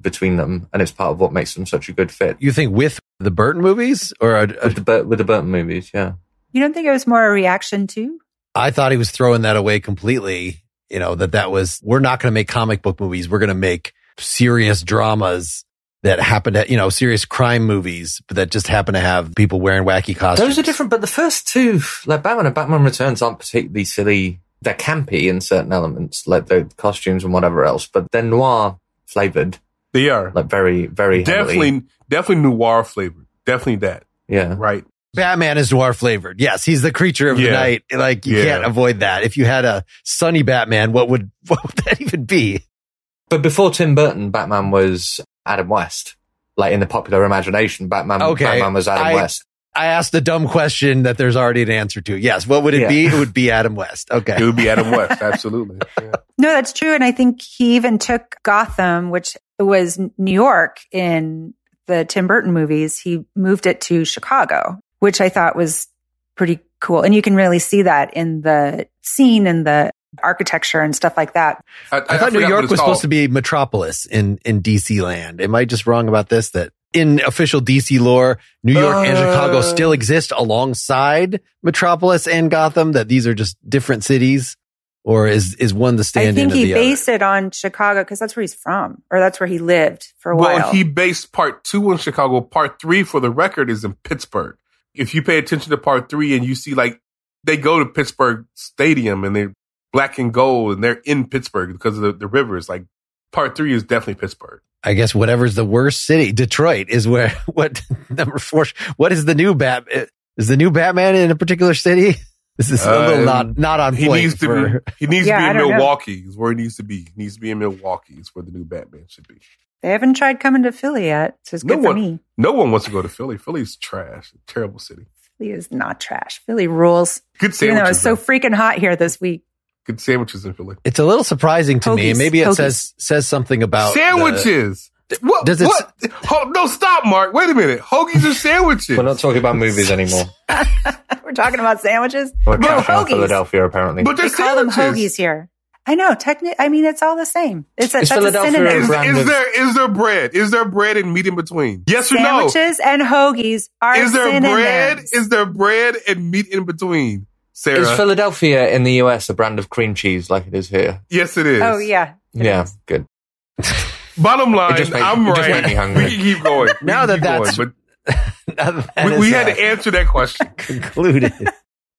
between them, and it's part of what makes them such a good fit. You think with the Burton movies, or a, a- With the Bur- with the Burton movies, yeah. You don't think it was more a reaction to? I thought he was throwing that away completely. You know that that was we're not going to make comic book movies. We're going to make serious dramas that happen to you know serious crime movies, but that just happen to have people wearing wacky costumes. Those are different, but the first two, like Batman and Batman Returns, aren't particularly silly. They're campy in certain elements, like the costumes and whatever else, but they're noir flavored, They are like very, very heavily. definitely definitely noir flavored. Definitely that. yeah. Right. Batman is noir flavored. Yes, he's the creature of the night. Like you Yeah. can't avoid that. If you had a sunny Batman, what would what would that even be? But before Tim Burton, Batman was Adam West. Like in the popular imagination, Batman, Okay, Batman was Adam I- West. I asked a dumb question that there's already an answer to. Yes, what would it Yeah. be? It would be Adam West. Okay. It would be Adam West. Absolutely. Yeah. No, that's true. And I think he even took Gotham, which was New York in the Tim Burton movies. He moved it to Chicago, which I thought was pretty cool. And you can really see that in the scene and the architecture and stuff like that. I thought New York was supposed to be a Metropolis in in DC land. Am I just wrong about this? That in official DC lore, New York and Chicago Uh. still exist alongside Metropolis and Gotham. That these are just different cities, or is is one the I stand-in think he the based it on Chicago because that's where he's from, or that's where he lived for a while. Well, he based part two in Chicago. Part three, for the record, is in Pittsburgh. If you pay attention to part three and you see like they go to Pittsburgh Stadium and they're black and gold and they're in Pittsburgh because of the, the rivers. Like part three is definitely Pittsburgh. I guess whatever's the worst city, Detroit is where what number four. What is the new Bat? Is the new Batman in a particular city? This is a little Um, not not on He point. needs to for- be. He needs Yeah, to be don't in know. Milwaukee. Is where he needs to be. He needs to be in Milwaukee. Is where the new Batman should be. they haven't tried coming to Philly yet, so it's No good for me. No one wants to go to Philly. Philly's trash. Terrible city. Philly is not trash. Philly rules. Good Even though sandwiches. it's so freaking hot here this week. Good sandwiches in Philly. It's a little surprising to me, maybe it hoagies. says says something about the- sandwiches. what? Does it- what? Ho- no, stop, Mark. Wait a minute. Hoagies are sandwiches. We're not talking about movies anymore. We're talking about sandwiches. We're No, hoagies. Philadelphia, apparently. but they're call them hoagies here. I know. Technically, I mean, it's all the same. It's a, Is that's a Philadelphia synonym. Is, is there is there bread? Is there bread and meat in between? Yes or no? Sandwiches and hoagies are Is there synonyms. bread? Is there bread and meat in between? Sarah. Is Philadelphia in the US a brand of cream cheese like it is here? yes, it is. oh yeah. Yeah, is. good. Bottom line, just made- I'm it just right. made me hungry. We can keep going. We Now that that's- going, but we, we had uh, to answer that question. concluded.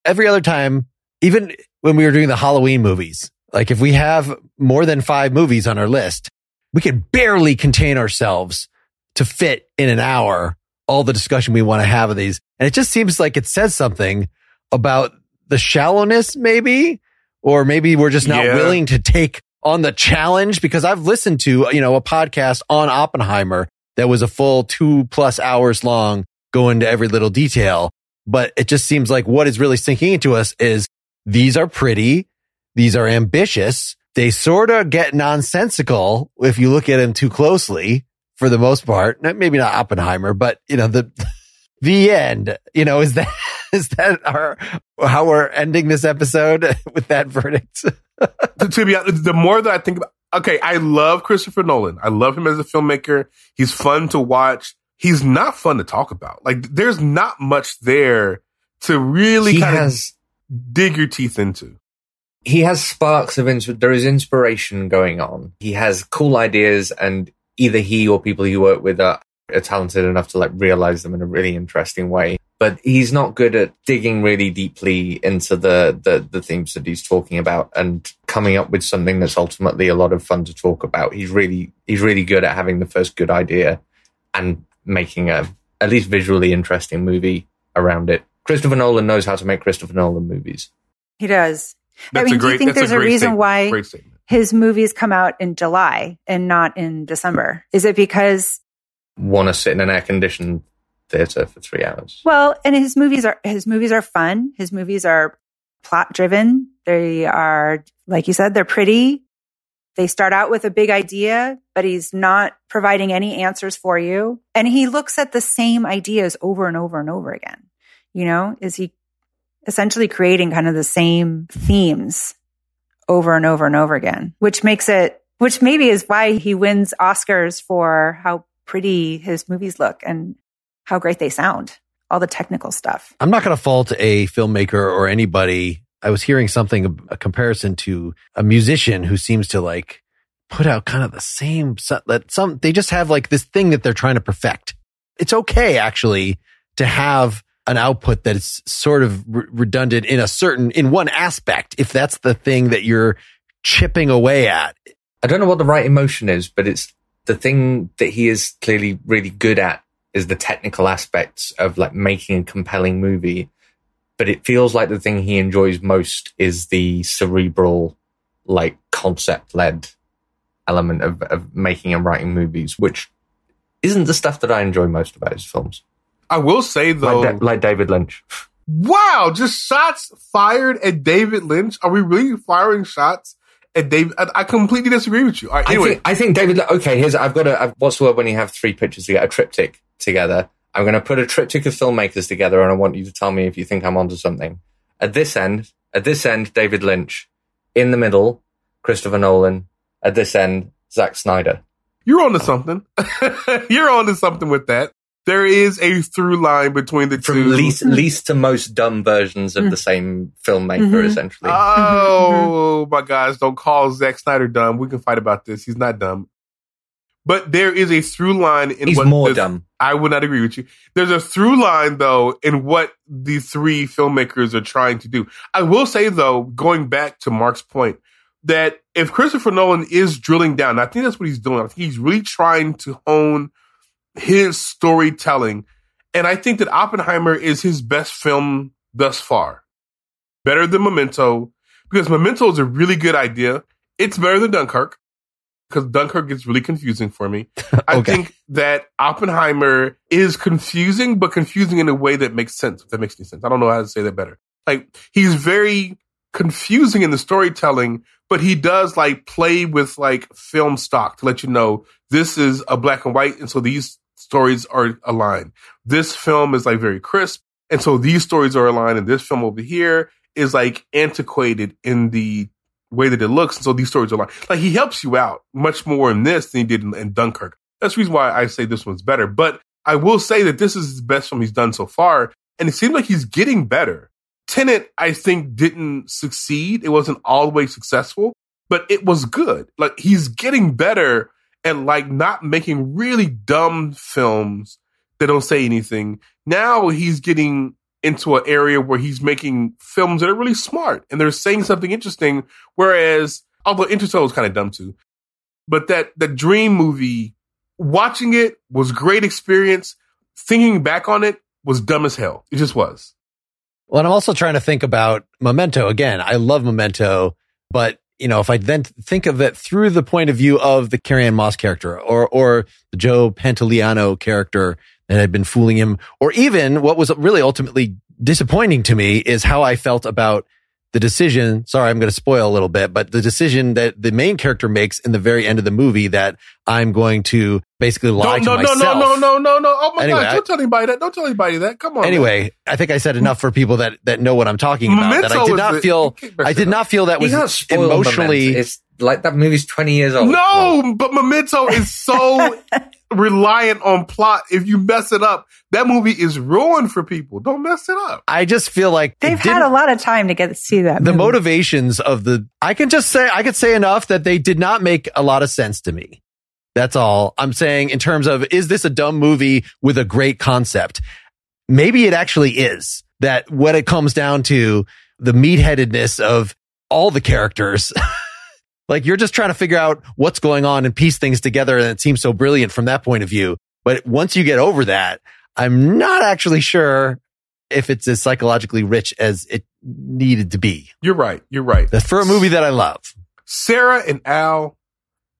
Every other time, even when we were doing the Halloween movies, like if we have more than five movies on our list, we can barely contain ourselves to fit in an hour all the discussion we want to have of these. And it just seems like it says something about the shallowness, maybe, or maybe we're just not Yeah. willing to take on the challenge because I've listened to, you know, a podcast on Oppenheimer that was a full two plus hours long, go into every little detail. But it just seems like what is really sinking into us is these are pretty. These are ambitious. They sort of get nonsensical if you look at them too closely for the most part. Maybe not Oppenheimer, but you know, the, the end, you know, is that, is that our, how we're ending this episode with that verdict? to, to be honest, the more that I think about, okay, I love Christopher Nolan. I love him as a filmmaker. He's fun to watch. He's not fun to talk about. Like, there's not much there to really He kind of dig your teeth into. he has sparks of ins- there is inspiration going on. He has cool ideas, and either he or people he work with are, are talented enough to like realize them in a really interesting way. But he's not good at digging really deeply into the, the the themes that he's talking about and coming up with something that's ultimately a lot of fun to talk about. He's really he's really good at having the first good idea and making a at least visually interesting movie around it. Christopher Nolan knows how to make Christopher Nolan movies. He does. That's I mean, a great, do you think there's a, a, reason why his movies come out in July and not in December? Is it because Want to sit in an air conditioned theater for three hours? well, and his movies are his movies are fun. His movies are plot driven. They are like you said, they're pretty. They start out with a big idea, but he's not providing any answers for you. And he looks at the same ideas over and over and over again. You know, is he essentially creating kind of the same themes over and over and over again, which makes it, which maybe is why he wins Oscars for how pretty his movies look and how great they sound, all the technical stuff. I'm not going to fault a filmmaker or anybody. I was hearing something, a comparison to a musician who seems to like put out kind of the same, that some, they just have like this thing that they're trying to perfect. It's okay actually to have an output that is sort of re- redundant in a certain, in one aspect, if that's the thing that you're chipping away at. I don't know what the right emotion is, but it's the thing that he is clearly really good at is the technical aspects of like making a compelling movie. But it feels like the thing he enjoys most is the cerebral, like concept led element of, of making and writing movies, which isn't the stuff that I enjoy most about his films. I will say though, Like, like David Lynch. wow, just shots fired at David Lynch. Are we really firing shots at David? I, I completely disagree with you. Right, I anyway, think, I think David. Okay, here's I've got a. I've, what's the word when you have three pictures to get A triptych together. I'm going to put a triptych of filmmakers together, and I want you to tell me if you think I'm onto something. At this end, at this end, David Lynch. In the middle, Christopher Nolan. At this end, Zack Snyder. you're onto something. you're onto something with that. There is a through line between the two. From least least to most dumb versions of the same filmmaker, Mhm. essentially. Oh my gosh, don't call Zack Snyder dumb. We can fight about this. He's not dumb. But there is a through line in He's what more this- dumb. I would not agree with you. There's a through line though in what the three filmmakers are trying to do. I will say though, going back to Mark's point, that if Christopher Nolan is drilling down, I think that's what he's doing. I think he's really trying to hone his storytelling. And I think that Oppenheimer is his best film thus far. Better than Memento, because Memento is a really good idea. It's better than Dunkirk, because Dunkirk gets really confusing for me. I Okay. think that Oppenheimer is confusing, but confusing in a way that makes sense. If that makes any sense. I don't know how to say that better. Like he's very confusing in the storytelling, but he does like play with like film stock to let you know this is a black and white, and so these stories are aligned. This film is like very crisp, and so these stories are aligned, and this film over here is like antiquated in the way that it looks. And so these stories are aligned. Like he helps you out much more in this than he did in, in Dunkirk. That's the reason why I say this one's better. But I will say that this is his best film he's done so far, and it seems like he's getting better. Tenet, I think, didn't succeed. It wasn't all the way successful, but it was good. Like he's getting better at like not making really dumb films that don't say anything. Now he's getting into an area where he's making films that are really smart and they're saying something interesting. Whereas, although Interstellar was kind of dumb too, but that the Dream movie, watching it was great experience. Thinking back on it was dumb as hell. It just was. Well, and I'm also trying to think about Memento again. I love Memento, but you know, if I then think of it through the point of view of the Carrie Ann Moss character or, or the Joe Pantoliano character that had been fooling him, or even what was really ultimately disappointing to me is how I felt about the decision. Sorry, I'm going to spoil a little bit, but the decision that the main character makes in the very end of the movie that I'm going to basically lie no, to no, myself. no, no, no, no, no. Oh my Anyway, gosh, don't tell anybody that. Don't tell anybody that. Come on. man. Anyway, I think I said enough for people that, that know what I'm talking about. that I did not feel, you can't mess I did not feel that was emotionally. Memento. It's like that movie's 20 years old. No, but Memento is so reliant on plot. If you mess it up, that movie is ruined for people. Don't mess it up. I just feel like They've had a lot of time to get to see that. the movie. motivations of the, I can just say, I could say enough that they did not make a lot of sense to me. That's all I'm saying in terms of, is this a dumb movie with a great concept? Maybe it actually is that what it comes down to the meatheadedness of all the characters. like you're just trying to figure out what's going on and piece things together. And it seems so brilliant from that point of view. But once you get over that, I'm not actually sure if it's as psychologically rich as it needed to be. You're right. You're right. That's for a movie that I love. Sarah and Al,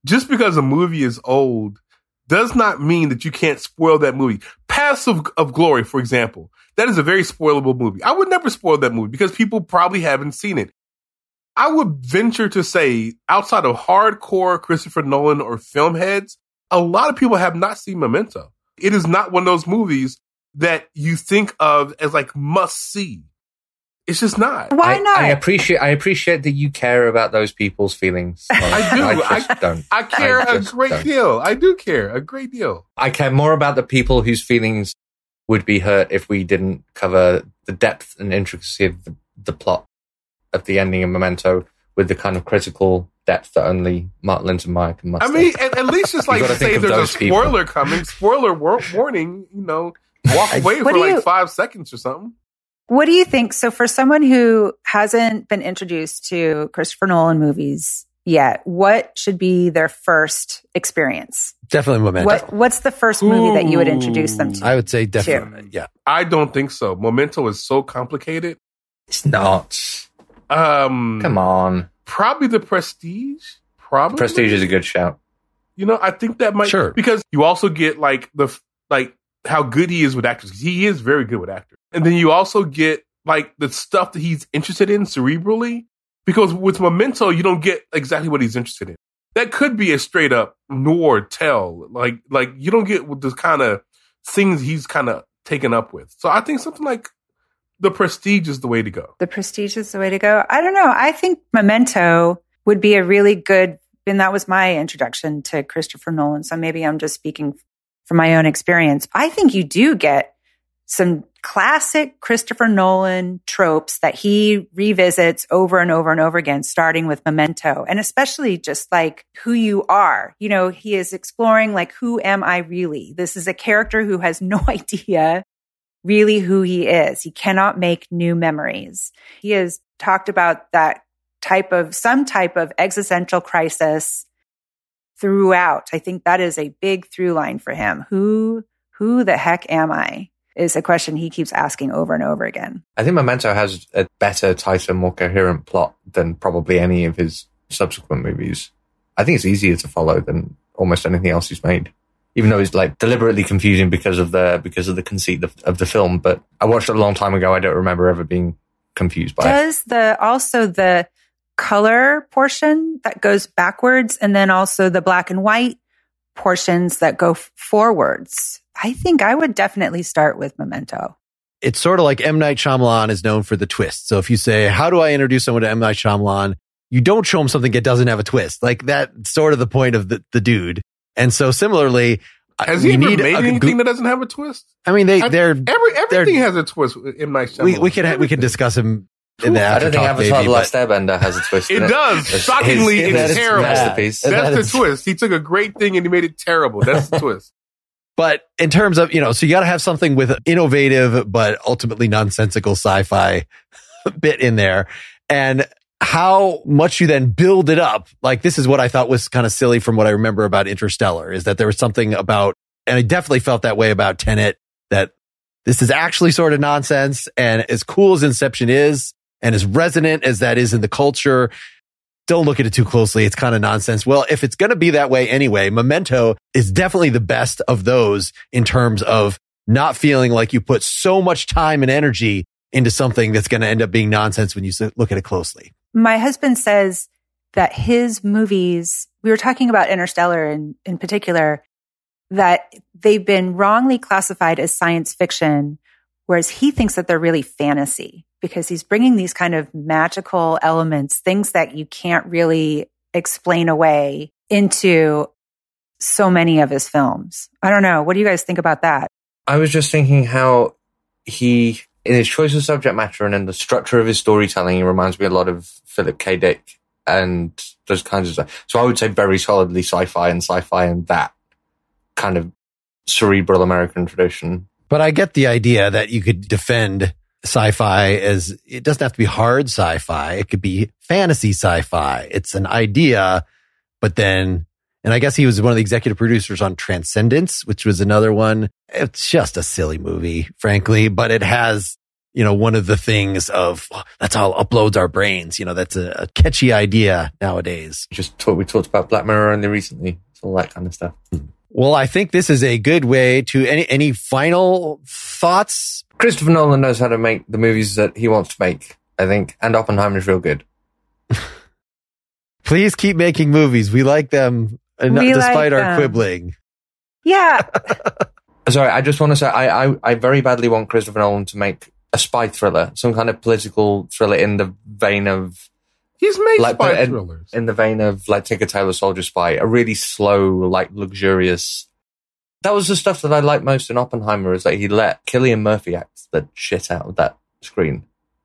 just because a movie is old does not mean that you can't spoil that movie. Paths of, of Glory, for example, that is a very spoilable movie. I would never spoil that movie because people probably haven't seen it. I would venture to say, outside of hardcore Christopher Nolan or film heads, a lot of people have not seen Memento. It is not one of those movies that you think of as like must see. It's just not. Why I, not? I appreciate I appreciate that you care about those people's feelings. I do. I just don't. I care I a just great don't. deal. I do care a great deal. I care more about the people whose feelings would be hurt if we didn't cover the depth and intricacy of the, the plot of the ending of Memento with the kind of critical depth that only Mark Linsenmayer can muster. I mean, at, at least just like say there's a those people. spoiler coming, spoiler war- warning. You know, walk away for like you- five seconds or something. What do you think? So, for someone who hasn't been introduced to Christopher Nolan movies yet, what should be their first experience? Definitely Memento. What What's the first movie that you would introduce them to? I would say definitely. Yeah. I don't think so. Memento is so complicated. it's not. Um, Come on. probably the Prestige. Probably Prestige is a good shout. You know, I think that might Sure. because you also get like the like how good he is with actors. He is very good with actors, and then you also get like the stuff that he's interested in cerebrally. Because with Memento, you don't get exactly what he's interested in. That could be a straight up noir tell. Like like you don't get with the kind of things he's kind of taken up with. So I think something like the Prestige is the way to go. The Prestige is the way to go. I don't know. I think Memento would be a really good, and that was my introduction to Christopher Nolan. So maybe I'm just speaking from my own experience. I think you do get some classic Christopher Nolan tropes that he revisits over and over and over again, starting with Memento, and especially just like who you are. You know, he is exploring like, who am I really? This is a character who has no idea really who he is. He cannot make new memories. He has talked about that type of some type of existential crisis throughout. I think that is a big through line for him. Who who the heck am I? Is a question he keeps asking over and over again. I think Memento has a better, tighter, more coherent plot than probably any of his subsequent movies. I think it's easier to follow than almost anything else he's made. Even though it's like deliberately confusing because of the because of the conceit of, of the film, but I watched it a long time ago. I don't remember ever being confused by it. Does the also the color portion that goes backwards and then also the black and white portions that go f- forwards? I think I would definitely start with Memento. It's sort of like M. Night Shyamalan is known for the twist. So if you say, how do I introduce someone to M. Night Shyamalan? You don't show them something that doesn't have a twist. Like that's sort of the point of the, the dude. And so similarly, uh, Has we he ever need made a anything goo- that doesn't have a twist? I mean, they, they're, Every everything has a twist. in my. Night we, we can, ha- we can discuss him in the I don't think talk, Avatar: maybe, The Last but Airbender has a twist. It in does. Shockingly, his- it's his terrible. Masterpiece. That That's is- the twist. He took a great thing and he made it terrible. That's the twist. But in terms of, you know, so you got to have something with innovative, but ultimately nonsensical sci-fi bit in there. And how much you then build it up. Like this is what I thought was kind of silly from what I remember about Interstellar is that there was something about, and I definitely felt that way about Tenet that this is actually sort of nonsense. And as cool as Inception is and as resonant as that is in the culture, don't look at it too closely. It's kind of nonsense. Well, if it's going to be that way anyway, Memento is definitely the best of those in terms of not feeling like you put so much time and energy into something that's going to end up being nonsense when you look at it closely. My husband says that his movies, we were talking about Interstellar in, in particular, that they've been wrongly classified as science fiction, whereas he thinks that they're really fantasy because he's bringing these kind of magical elements, things that you can't really explain away into so many of his films. I don't know. What do you guys think about that? I was just thinking how he, in his choice of subject matter and in the structure of his storytelling, he reminds me a lot of Philip K. Dick and those kinds of stuff. So I would say very solidly sci-fi and sci-fi and that kind of cerebral American tradition. But I get the idea that you could defend sci-fi as it doesn't have to be hard sci-fi. It could be fantasy sci-fi. It's an idea, but then And I guess he was one of the executive producers on Transcendence, which was another one. It's just a silly movie, frankly, but it has, you know, one of the things of oh, that's how uploads our brains. You know, that's a, a catchy idea nowadays. Just talk, we talked about Black Mirror only recently. It's all that kind of stuff. Hmm. Well, I think this is a good way to any, any final thoughts? Christopher Nolan knows how to make the movies that he wants to make, I think, and Oppenheimer is real good. Please keep making movies. We like them, and We despite like our them. quibbling. Yeah. Sorry, I just want to say I, I, I very badly want Christopher Nolan to make a spy thriller, some kind of political thriller in the vein of He's made Like, spy but- thrillers. in the vein of like Tinker Tailor Soldier Spy, a really slow, like luxurious. That was the stuff that I liked most in Oppenheimer is that he let Cillian Murphy act the shit out of that screen.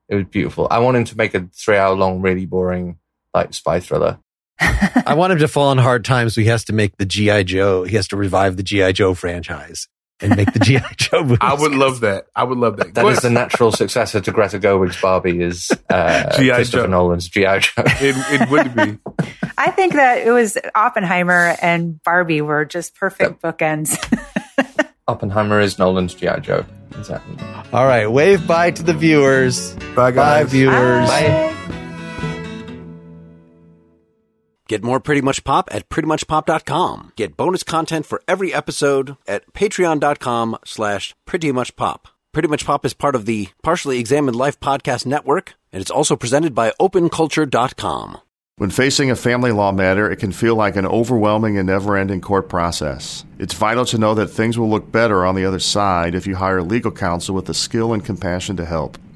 It was beautiful. I want him to make a three hour long, really boring like spy thriller. I want him to fall on hard times. So he has to make the GI Joe. He has to revive the GI Joe franchise and make the GI Joe movies. I would love that. I would love that. That is the natural successor to Greta Gerwig's Barbie is uh, G.I. Christopher Joe. Nolan's G.I. Joe. it, it would be. I think that it was Oppenheimer and Barbie were just perfect bookends. Oppenheimer is Nolan's G.I. Joe. Exactly. All right, wave bye to the viewers. Bye, guys. Bye, guys. viewers. Bye. Get more Pretty Much Pop at prettymuchpop.com. Get bonus content for every episode at patreon.com slash prettymuchpop. Pretty Much Pop is part of the Partially Examined Life podcast network, and it's also presented by openculture.com. When facing a family law matter, it can feel like an overwhelming and never ending court process. It's vital to know that things will look better on the other side if you hire legal counsel with the skill and compassion to help.